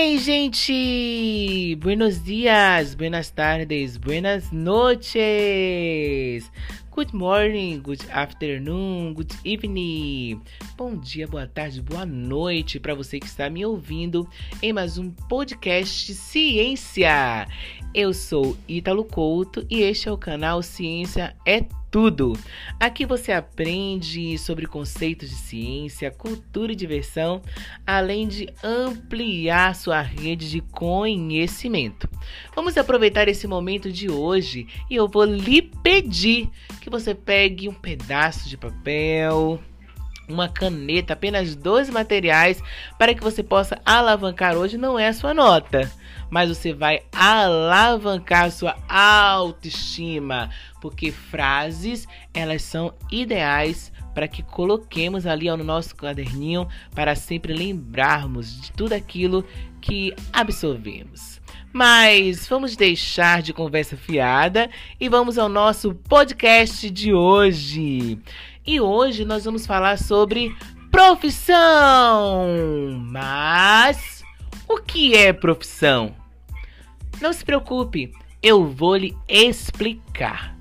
Ei, gente! Buenos dias, buenas tardes, buenas noches! Good morning, good afternoon, good evening. Bom dia, boa tarde, boa noite para você que está me ouvindo em mais um podcast Ciência. Eu sou Ítalo Couto e este é o canal Ciência é tudo. Aqui você aprende sobre conceitos de ciência, cultura e diversão, além de ampliar sua rede de conhecimento. Vamos aproveitar esse momento de hoje e eu vou lhe pedir que você pegue um pedaço de papel, uma caneta, apenas dois materiais para que você possa alavancar hoje não é a sua nota, mas você vai alavancar sua autoestima, porque frases elas são ideais para que coloquemos ali no nosso caderninho para sempre lembrarmos de tudo aquilo que absorvemos. Mas vamos deixar de conversa fiada e vamos ao nosso podcast de hoje. E hoje nós vamos falar sobre profissão. Mas o que é profissão? Não se preocupe, eu vou lhe explicar.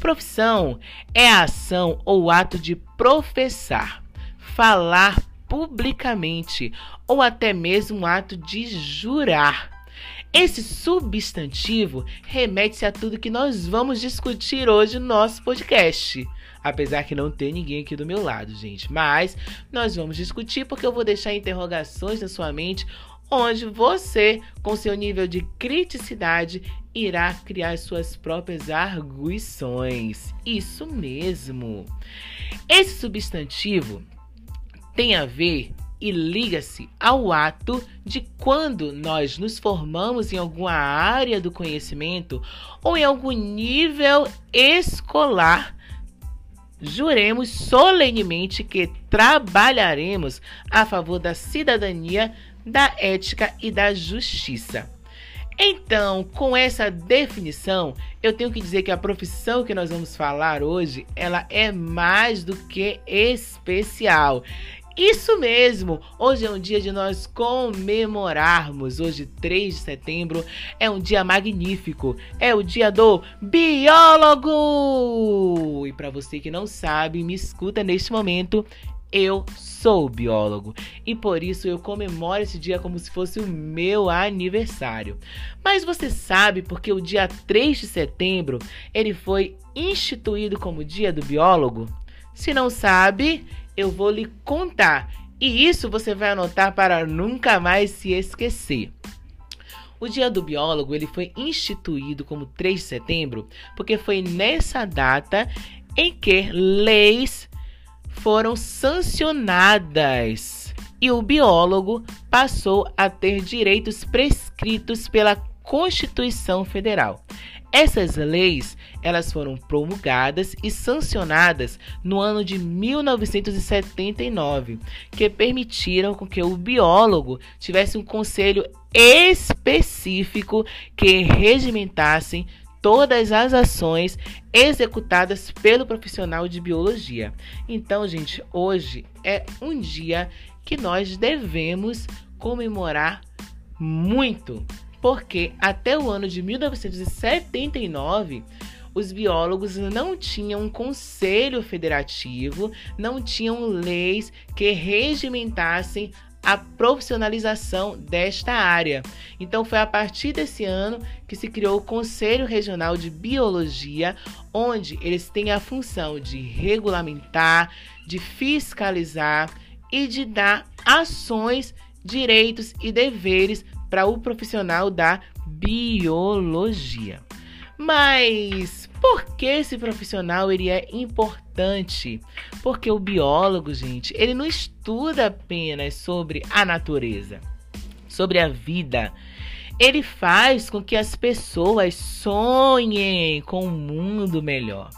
Profissão é a ação ou ato de professar, falar publicamente ou até mesmo um ato de jurar. Esse substantivo remete-se a tudo que nós vamos discutir hoje no nosso podcast. Apesar que não tem ninguém aqui do meu lado, gente. Mas nós vamos discutir porque eu vou deixar interrogações na sua mente onde você, com seu nível de criticidade, irá criar suas próprias arguições. Isso mesmo. Esse substantivo tem a ver e liga-se ao ato de quando nós nos formamos em alguma área do conhecimento ou em algum nível escolar juremos solenemente que trabalharemos a favor da cidadania, da ética e da justiça. Então, com essa definição, eu tenho que dizer que a profissão que nós vamos falar hoje, ela é mais do que especial. Isso mesmo! Hoje é um dia de nós comemorarmos. Hoje, 3 de setembro, é um dia magnífico. É o dia do biólogo! E para você que não sabe, me escuta neste momento, eu sou biólogo e por isso eu comemoro esse dia como se fosse o meu aniversário. Mas você sabe porque o dia 3 de setembro ele foi instituído como Dia do Biólogo? Se não sabe, eu vou lhe contar. E isso você vai anotar para nunca mais se esquecer. O Dia do Biólogo ele foi instituído como 3 de setembro porque foi nessa data em que leis foram sancionadas e o biólogo passou a ter direitos prescritos pela Constituição Federal. Essas leis, elas foram promulgadas e sancionadas no ano de 1979, que permitiram que o biólogo tivesse um conselho específico que regimentassem todas as ações executadas pelo profissional de biologia. Então, gente, hoje é um dia que nós devemos comemorar muito, porque até o ano de 1979 os biólogos não tinham um conselho federativo, não tinham leis que regimentassem a profissionalização desta área. Então foi a partir desse ano que se criou o Conselho Regional de Biologia, onde eles têm a função de regulamentar, de fiscalizar e de dar ações, direitos e deveres para o profissional da biologia. Mas por que esse profissional ele é importante? Porque o biólogo, gente, ele não estuda apenas sobre a natureza, sobre a vida. Ele faz com que as pessoas sonhem com um mundo melhor.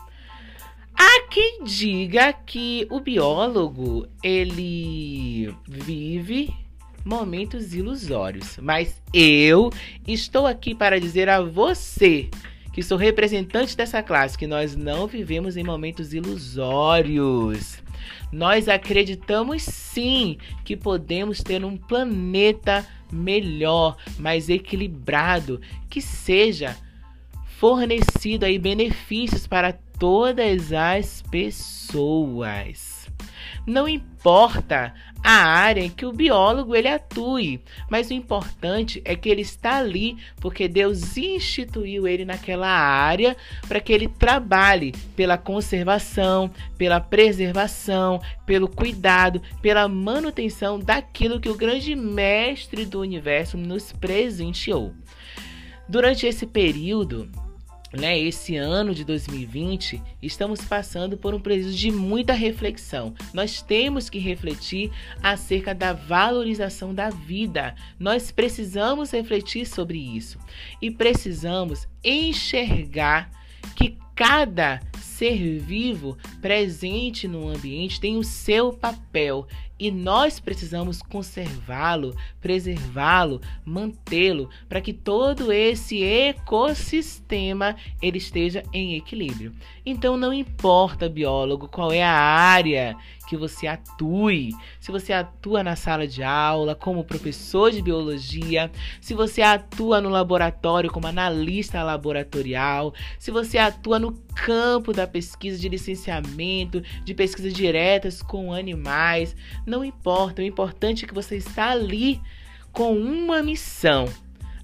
Há quem diga que o biólogo ele vive momentos ilusórios. Mas eu estou aqui para dizer a você, que sou representante dessa classe, que nós não vivemos em momentos ilusórios. Nós acreditamos sim que podemos ter um planeta melhor, mais equilibrado, que seja fornecido aí benefícios para todas as pessoas. Não importa a área em que o biólogo ele atue, mas o importante é que ele está ali porque Deus instituiu ele naquela área para que ele trabalhe pela conservação, pela preservação, pelo cuidado, pela manutenção daquilo que o grande mestre do universo nos presenteou. Durante esse período, né, esse ano de 2020, estamos passando por um período de muita reflexão. Nós temos que refletir acerca da valorização da vida. Nós precisamos refletir sobre isso e precisamos enxergar que cada ser vivo presente no ambiente tem o seu papel e nós precisamos conservá-lo, preservá-lo, mantê-lo para que todo esse ecossistema ele esteja em equilíbrio. Então não importa, biólogo, qual é a área que você atue, se você atua na sala de aula como professor de biologia, se você atua no laboratório como analista laboratorial, se você atua no campo da pesquisa de licenciamento, de pesquisas diretas com animais, não importa, o importante é que você está ali com uma missão.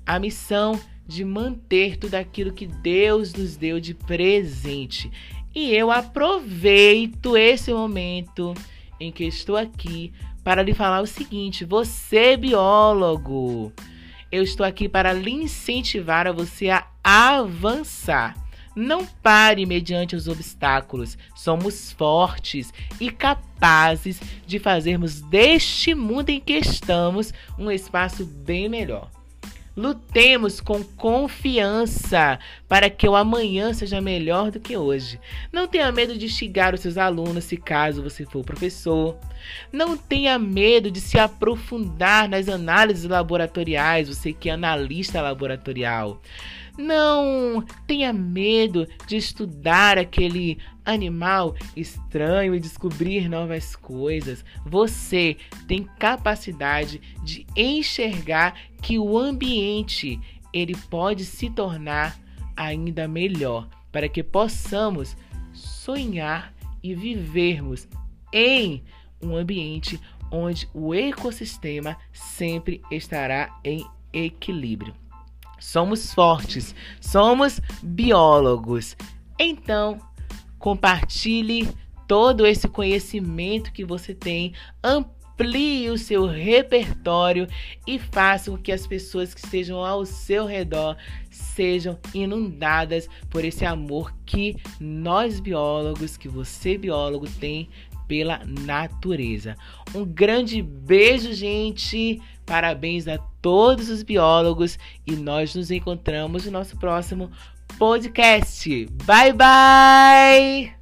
A missão de manter tudo aquilo que Deus nos deu de presente. E eu aproveito esse momento em que estou aqui para lhe falar o seguinte: você, biólogo, eu estou aqui para lhe incentivar a você a avançar. Não pare mediante os obstáculos. Somos fortes e capazes de fazermos deste mundo em que estamos um espaço bem melhor. Lutemos com confiança para que o amanhã seja melhor do que hoje. Não tenha medo de xingar os seus alunos se caso você for professor. Não tenha medo de se aprofundar nas análises laboratoriais, você que é analista laboratorial. Não tenha medo de estudar aquele animal estranho e descobrir novas coisas. Você tem capacidade de enxergar que o ambiente ele pode se tornar ainda melhor para que possamos sonhar e vivermos em um ambiente onde o ecossistema sempre estará em equilíbrio. Somos fortes, somos biólogos. Então, compartilhe todo esse conhecimento que você tem, amplie o seu repertório e faça com que as pessoas que estejam ao seu redor sejam inundadas por esse amor que nós biólogos, que você biólogo tem pela natureza. Um grande beijo, gente. Parabéns a todos os biólogos e nós nos encontramos no nosso próximo podcast. Bye bye.